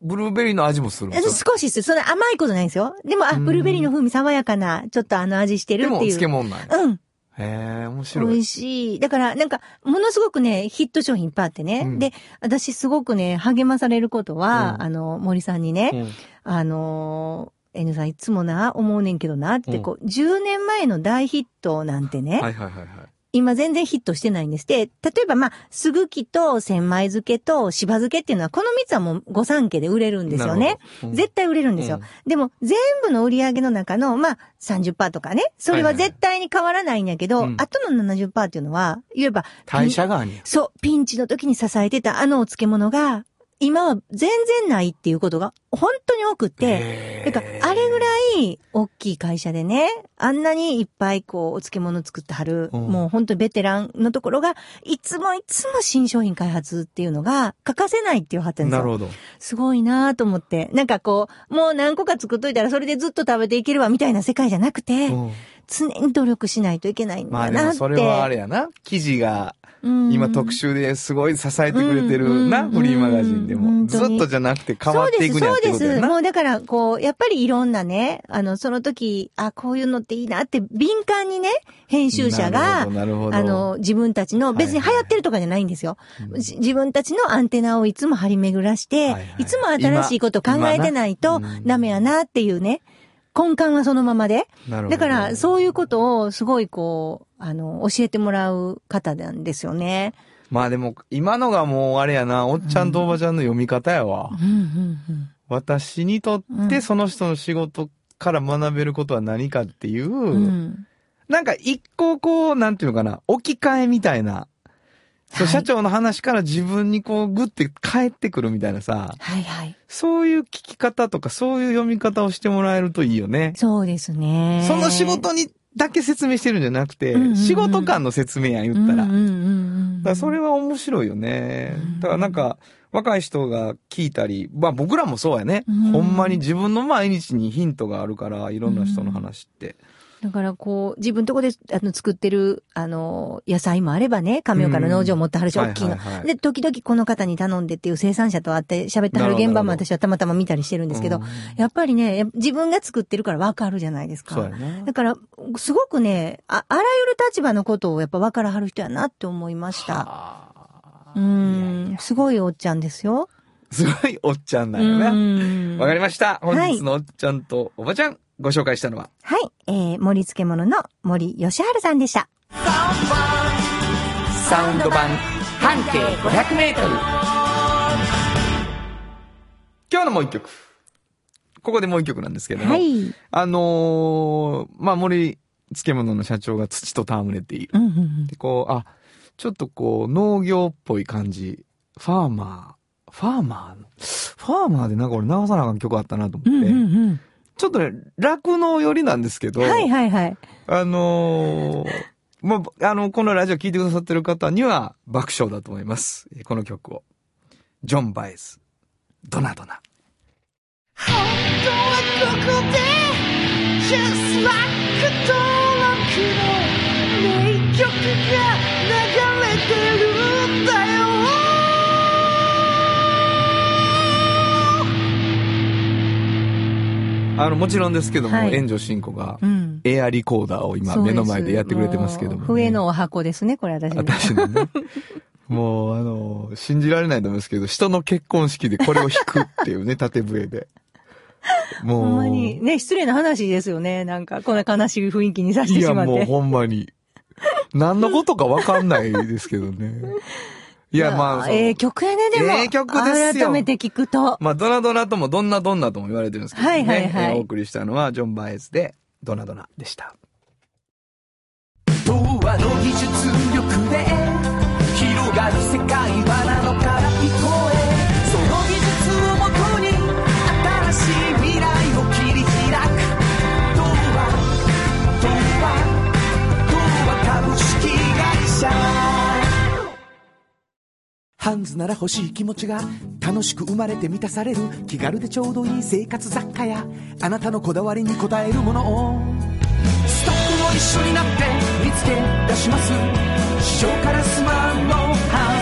ブルーベリーの味もする少しです。そんな甘いことないんですよ。でも、あ、うんブルーベリーの風味爽やかな、ちょっとあの味してるでも、っていう。漬物なんや。うん。へえ、面美白い。味しい。だから、なんか、ものすごくね、ヒット商品いっぱいあってね。うんで、私すごくね、励まされることは、うんあの、森さんにね、うんあのー、N さんいつもな、思うねんけどな、って、こう、10年前の大ヒットなんてね、はいはいはいはい。今全然ヒットしてないんです。で、例えばまあ、すぐきと千枚漬けとしば漬けっていうのは、この3つはもう御三家で売れるんですよね。うん絶対売れるんですよ。うんでも、全部の売り上げの中の、まあ、30%とかね、それは絶対に変わらないんやけど、はいはいはいあとの70%っていうのは、言えば、代謝があんねや。そう、ピンチの時に支えてたあのお漬物が、今は全然ないっていうことが本当に多くて、だから、あれぐらい大きい会社でね、あんなにいっぱいこう、お漬物作ってはる、うんもう本当にベテランのところが、いつもいつも新商品開発っていうのが欠かせないっていうはってんですよ。なるほど。すごいなと思って。なんかこう、もう何個か作っといたらそれでずっと食べていけるわみたいな世界じゃなくて、うん常に努力しないといけないんまあだなって。でもそれはあれやな。記事がうん今特集ですごい支えてくれてるな、うんフリーマガジンでうんも。ずっとじゃなくて変わっていくにゃってことそうです、そうです。もうだから、こう、やっぱりいろんなね、あの、その時、あ、こういうのっていいなって、敏感にね、編集者が、あの、自分たちの、別に流行ってるとかじゃないんですよ。じ自分たちのアンテナをいつも張り巡らして、いはいはい。つも新しいことを考えてないとダメやなっていうね、根幹はそのままで。だから、そういうことをすごいこう、あの、教えてもらう方なんですよね。まあでも、今のがもうあれやな、おっちゃんとおばちゃんの読み方やわ。うん、うん、うん。私にとっうんてその人の仕事から学べることは何かっていう、うん。なんか一個こう、なんていうのかな、置き換えみたいなそう、はい社長の話から自分にこう、グッて帰ってくるみたいなさ、はいはい。そういう聞き方とか、そういう読み方をしてもらえるといいよね。そうですね。その仕事にだけ説明してるんじゃなくて、うんうんうん仕事間の説明やん言ったら。うんうんうんらそれは面白いよね。だからなんか、若い人が聞いたり、まあ僕らもそうやね。うんほんまに自分の毎日にヒントがあるから、いろんな人の話って。だからこう、自分とこであの作ってる、あの、野菜もあればね、亀岡の農場持ってはるし、うん大きいの、で、時々この方に頼んでっていう生産者と会って喋ってはる現場も私はたまたま見たりしてるんですけど、うんやっぱりね、や自分が作ってるからわかるじゃないですか。そうやねだ。から、すごくね、あ、あらゆる立場のことをやっぱ分からはる人やなって思いました。あうーん、すごいおっちゃんですよ。すごいおっちゃんなんよね。わかりました。本日のおっちゃんとおばちゃん、ご紹介したのは、はい、えー、盛り付け物の森義治さんでした。サウンド版半径500メートル。今日のもう一曲。ここでもう一曲なんですけども。はい。あのーまあ、森漬物の社長が土と戯れている。うんうんうんで、こう、あ、ちょっとこう、農業っぽい感じ。ファーマー、ファーマー、ファーマーでなんか俺流さなあかん曲あったなと思って。うんうんうん。ちょっとね、酪農寄りなんですけど。はいはいはい。あのーまあ、あの、このラジオ聞いてくださってる方には爆笑だと思います。えーこの曲を。ジョン・バイス。ドナドナ。本当はここで Just like 登録の名曲があの、もちろんですけども、はい援助進行がう、ん。エアリコーダーを今目の前でやってくれてますけども、もう笛のお箱ですね、これ私の。私のね。もう、あの、信じられないと思いますけど、人の結婚式でこれを弾くっていうね、縦笛で。もう。ほんまに、ね、失礼な話ですよね。なんか、こんな悲しい雰囲気にさせていや、しまって。もうほんまに。何のことかわかんないですけどね。いや、まあ、そうええ曲やね、でも。ええ曲ですよ改めて聞くと。まあ、ドナドナとも、どんなどんなとも言われてるんですけどね。はいはいはいえーお送りしたのは、ジョン・バエズで、ドナドナでした。童話の技術力で広がる世界ハンズなら欲しい気持ちが楽しく生まれて満たされる気軽でちょうどいい生活雑貨やあなたのこだわりに応えるものを。ストックも一緒になって見つけ出します。市場からスマートハン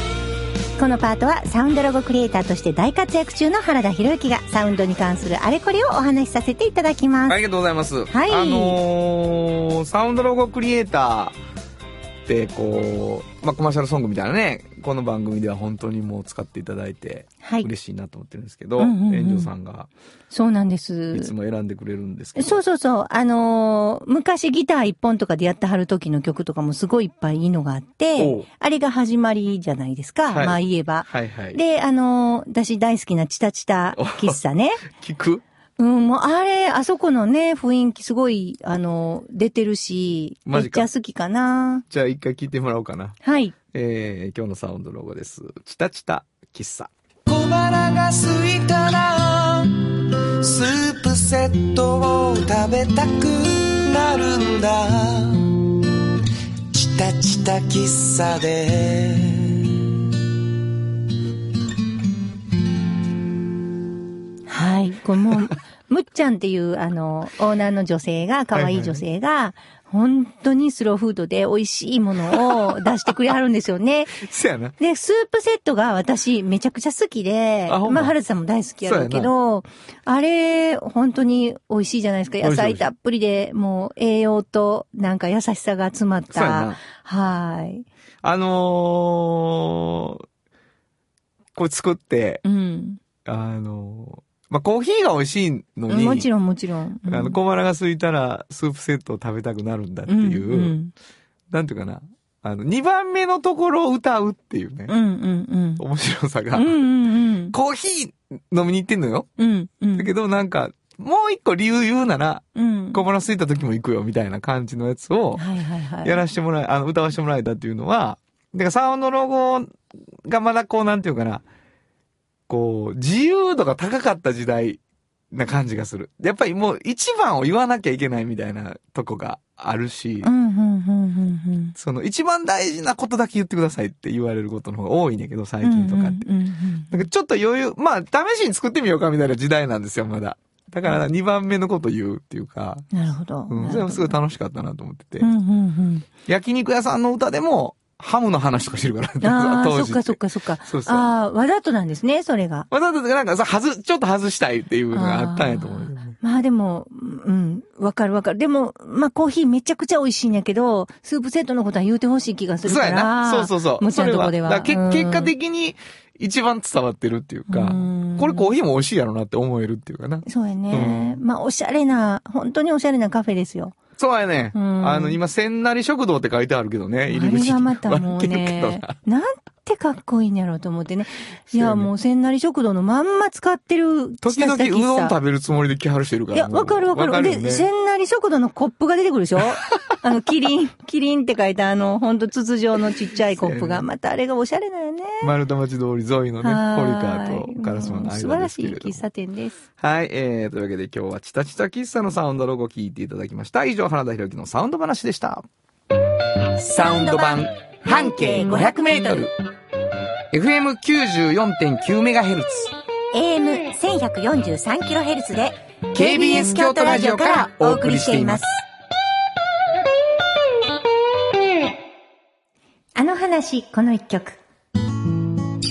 このパートはサウンドロゴクリエイターとして大活躍中の原田博之がサウンドに関するあれこれをお話しさせていただきます。ありがとうございます。はいあのーサウンドロゴクリエイターって、こう、まあ、コマーシャルソングみたいなね、この番組では本当にもう使っていただいて、はい嬉しいなと思ってるんですけど、うんうんうん園長さんがそうなんです。いつも選んでくれるんですけど。そうそうそう。あのー昔ギター一本とかでやってはる時の曲とかもすごいいっぱいいいのがあって、あれが始まりじゃないですか。はいまあ言えば。はいはい。で、あのー私大好きなチタチタ喫茶ね。聞く？うん、もうあれ、あそこのね、雰囲気すごい、あのー出てるし、めっちゃ好きかな。じゃあ一回聞いてもらおうかな。はい。えー、今日のサウンドロゴです。チタチタ喫茶。小腹が空いたらスープセットを食べたくなるんだチタチタ喫茶ではい。これもう、むっちゃんっていう、あの、オーナーの女性が、可愛い女性が、本当にスローフードで美味しいものを 出してくれはるんですよね。そやな。で、スープセットが私めちゃくちゃ好きで、あままあ、春さんも大好きやろうけど、あれ、本当に美味しいじゃないですか。野菜たっぷりで、もう栄養となんか優しさが詰まっそうやたな。。はい。あのー、これ作って、うん。あの、まあ、コーヒーが美味しいのに、もちろんもちろん。あの、小腹が空いたらスープセットを食べたくなるんだってうんいう、うんなんていうかな、あの、2番目のところを歌うっていうね、うんうん面白さが、うん。うんうんうん。コーヒー飲みに行ってんのよ。うんうん。だけどなんか、もう一個理由言うなら、うん。小腹空いた時も行くよみたいな感じのやつを、はいはいはい。やらしてもらえ、あの、歌わせてもらえたっていうのは、だからサウンドロゴがまだこう、なんていうかな、こう、自由度が高かった時代な感じがする。やっぱりもう一番を言わなきゃいけないみたいなとこがあるしその一番大事なことだけ言ってくださいって言われることの方が多いんだけど、最うん。近とかって。なんかちょっと余裕、まあ、試しに作ってみようかみたいな時代なんですよ、まだ。だから2番目のこと言うっていうか、なるほど。うん、それもすごい楽しかったなと思ってて。うんうんうん。焼肉屋さんの歌でも、ハムの話とかしてるから、ああ、当時そっかそっかそっか。そうそうああ、わざとなんですね、それが。わざとなんかさ、はず、ちょっと外したいっていうのがあったんやと思うよ。まあでも、うん、わかるわかる。でも、まあコーヒーめちゃくちゃ美味しいんやけど、スープセットのことは言うてほしい気がするそうから。やな。そうそうそう。もちろんのとこでは。それだからうんけ結果的に一番伝わってるっていうかうん、これコーヒーも美味しいやろなって思えるっていうかな。そうやね。まあおしゃれな、本当におしゃれなカフェですよ。そうやね。うんあの、今、千成食堂って書いてあるけどね、あ入り口に。れがまたもうね な、なんてかっこいいんやろうと思ってね。いや、もう千成食堂のまんま使ってる。時々うどんべ食べるつもりで来はる人いるから。いや、わかるわかる。で、千成食堂のコップが出てくるでしょ？あの、キリン、キリンって書いたあの、ほんと筒状のちっちゃいコップが。またあれがおしゃれだよね。丸太町通り沿いのね、は堀川と烏丸の間素晴らしいですけれども喫。茶店です。はい、えー、というわけで今日はチタチタ喫茶のサウンドロゴ聞いていただきました。以上、原田博之のサウンド話でした。サウンド版半径500メートル。FM94.9MHz。AM1143kHz で KBS 京都ラジオからお送りしています。あの話、この一曲。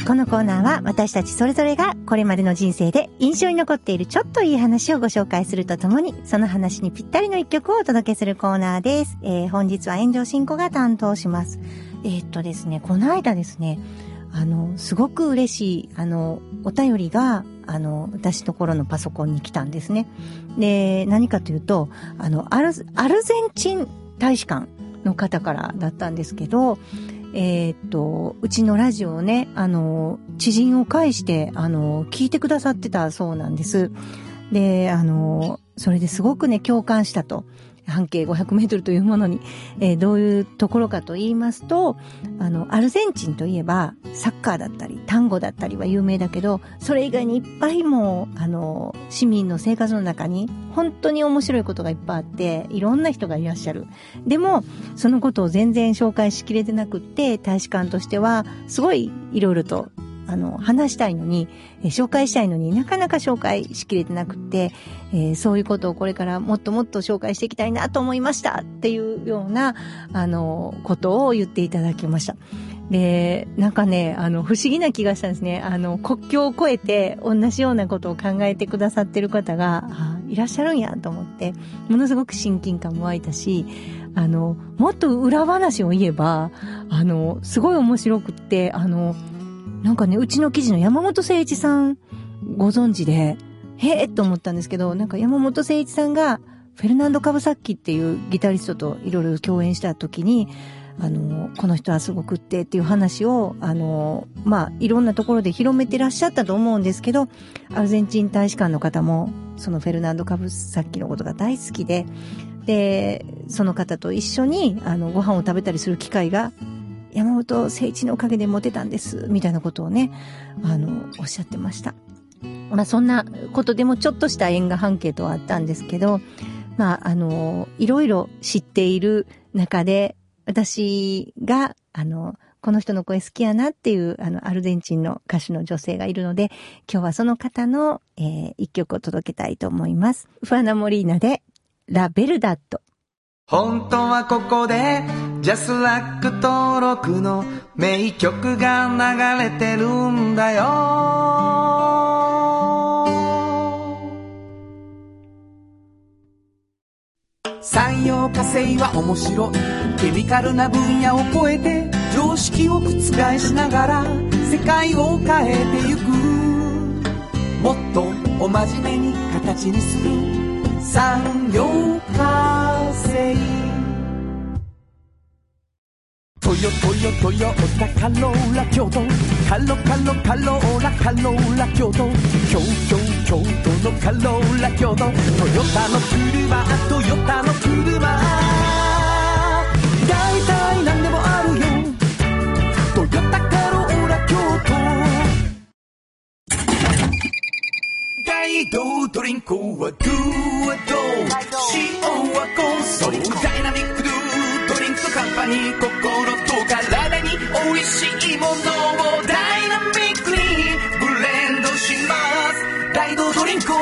このコーナーは私たちそれぞれがこれまでの人生で印象に残っているちょっといい話をご紹介するとともに、その話にぴったりの一曲をお届けするコーナーです。えー本日は炎上進行が担当します。えーっとですね、この間ですね、あの、すごく嬉しい、あの、お便りが、あの、私の頃のパソコンに来たんですね。で、何かというと、あの、アルゼアルゼンチン大使館の方からだったんですけど、えーっと、うちのラジオをね、あの、知人を介して、あの、聞いてくださってたそうなんです。で、あの、それですごくね、共感したと。半径500メートルというものに、えーどういうところかと言いますと、あの、アルゼンチンといえば、サッカーだったり、単語だったりは有名だけど、それ以外にいっぱいもう、あの、市民の生活の中に、本当に面白いことがいっぱいあって、いろんな人がいらっしゃる。でも、そのことを全然紹介しきれてなくって、大使館としては、すごいいろいろと、あの、話したいのに、え紹介したいのになかなか紹介しきれてなくって、えーそういうことをこれからもっともっと紹介していきたいなと思いましたっていうような、あの、ことを言っていただきました。で、なんかね、あの、不思議な気がしたんですね。あの、国境を越えて同じようなことを考えてくださってる方が、いらっしゃるんやと思って、ものすごく親近感も湧いたし、あの、もっと裏話を言えば、あの、すごい面白くって、あの、なんかね、うちの記事の山本誠一さんご存知で、へえと思ったんですけど、なんか山本誠一さんが、フェルナンド・カブサッキっていうギタリストといろいろ共演した時に、あの、この人はすごくってっていう話を、あの、まあ、いろんなところで広めてらっしゃったと思うんですけど、アルゼンチン大使館の方も、そのフェルナンド・カブサッキのことが大好きで、で、その方と一緒に、あの、ご飯を食べたりする機会が、山本誠一のおかげでモテたんです、みたいなことをね、あの、おっしゃってました。まあ、そんなことでもちょっとした縁が半径とはあったんですけど、まあ、あの、いろいろ知っている中で、私が、あの、この人の声好きやなっていう、あの、アルゼンチンの歌手の女性がいるので、今日はその方の、えー一曲を届けたいと思います。ファナ・モリーナで、ラ・ベルダット。本当はここでジャスラック登録の名曲が流れてるんだよ。産業化成は面白い。ケミカルな分野を超えて常識を覆しながら世界を変えてゆく。もっとお真面目に形にする。産業化成。ヨトヨトヨタカローラ京都カロカロカローラカローラ京都京京京都のカローラ京都トヨタの車トヨタの車大体何でもあるよトヨタカローラ京都大道ドリンクはドゥはド塩はコンソダイナミックドゥドリンクカンパニー心と体に美味しいものをダイナミックにブレンドします。大道ドリンク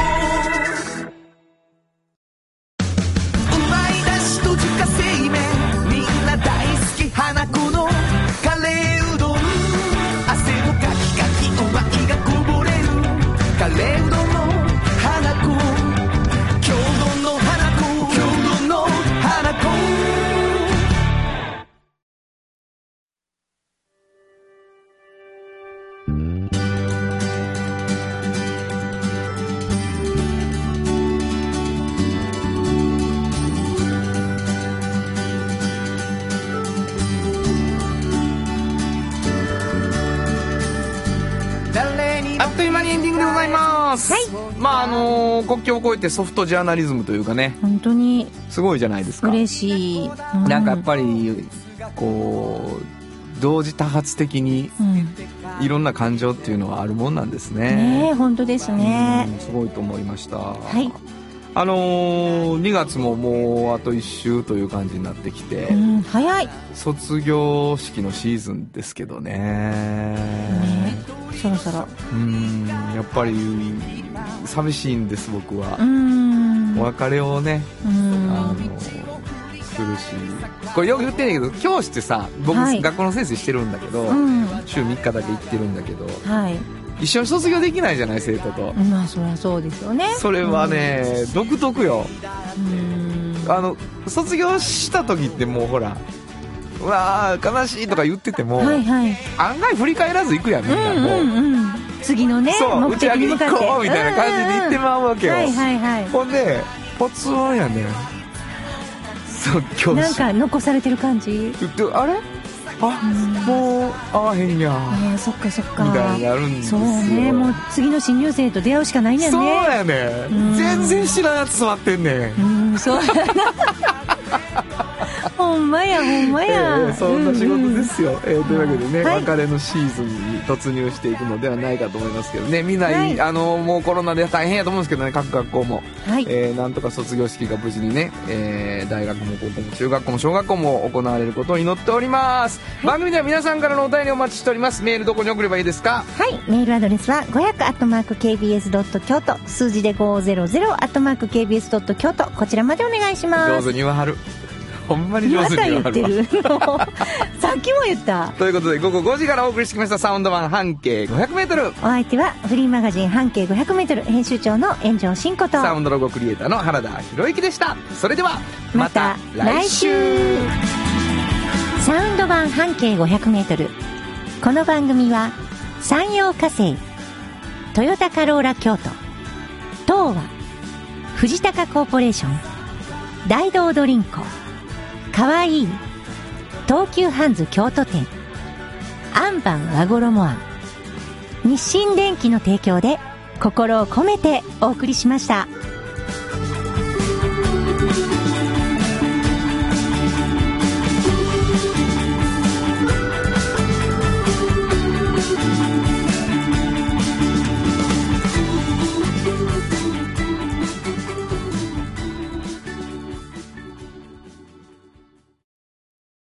ああの国境を越えてソフトジャーナリズムというかね、本当にすごいじゃないですか。嬉しい。うなんかやっぱりこう同時多発的にうん、いろんな感情っていうのはあるもんなんですねね。え本当ですね。うんすごいと思いました。はい。あのー、2月ももうあと1週という感じになってきて、うん、早い。ね卒業式のシーズンですけどね。そろそろ。うん、やっぱり寂しいんです僕はう。ん。お別れをね、うあのん。するしこれよく言ってんだけど教師ってさ僕、はい学校の先生してるんだけど、うん。週3日だけ行ってるんだけどはい。一緒に卒業できないじゃない生徒と、まあそりゃそうですよね。それはね、独特ようん。あの卒業した時ってもうほらうわー悲しいとか言ってても、はいはい。案外振り返らず行くやんみんなもう、うんうんうん。次のね、そう目打ち上げに向かって。こうみたいな感じで行ってまうわけよ、はいはいはい。ほんでポツンやねんそう教師なんか残されてる感じ？あれ？あもう会わへんやああ、そっかそっか。みたいになるんですよそうね、もう次の新入生と出会うしかないんやね。そうやねうん全然知らんやつ座ってんねんうん、そうやな。ほんまや、ほんまえや。ーそんな仕事ですよ、えーというわけでね、はい。別れのシーズンに突入していくのではないかと思いますけどね。みんな、はい。あのもうコロナで大変やと思うんですけどね各学校も、うん。はい。えーなんとか卒業式が無事にね、えー大学も高校も中学校も小学校も行われることを祈っております、番組では皆さんからのお便りをお待ちしております。メールどこに送ればいいですか？はい。メールアドレスは500 k b s 京都。数字で500 k b s 京都。こちらまでお願いします。上手に言わはるほんまに上ま手に言わ。はた言ってる。さっきも言った。ということで午後5時からお送りしてきましたサウンド版半径 500m お相手はフリーマガジン半径500メートル編集長の炎上真子と。サウンドロゴクリエイターの原田博之でした。それではまた来週。サウンド版半径500メートル。この番組は山陽火星トヨタカローラ京都東和藤高コーポレーション大道ドリンコかわい。い東急ハンズ京都店。アンバン和衣あん日清電機の提供で心を込めてお送りしました。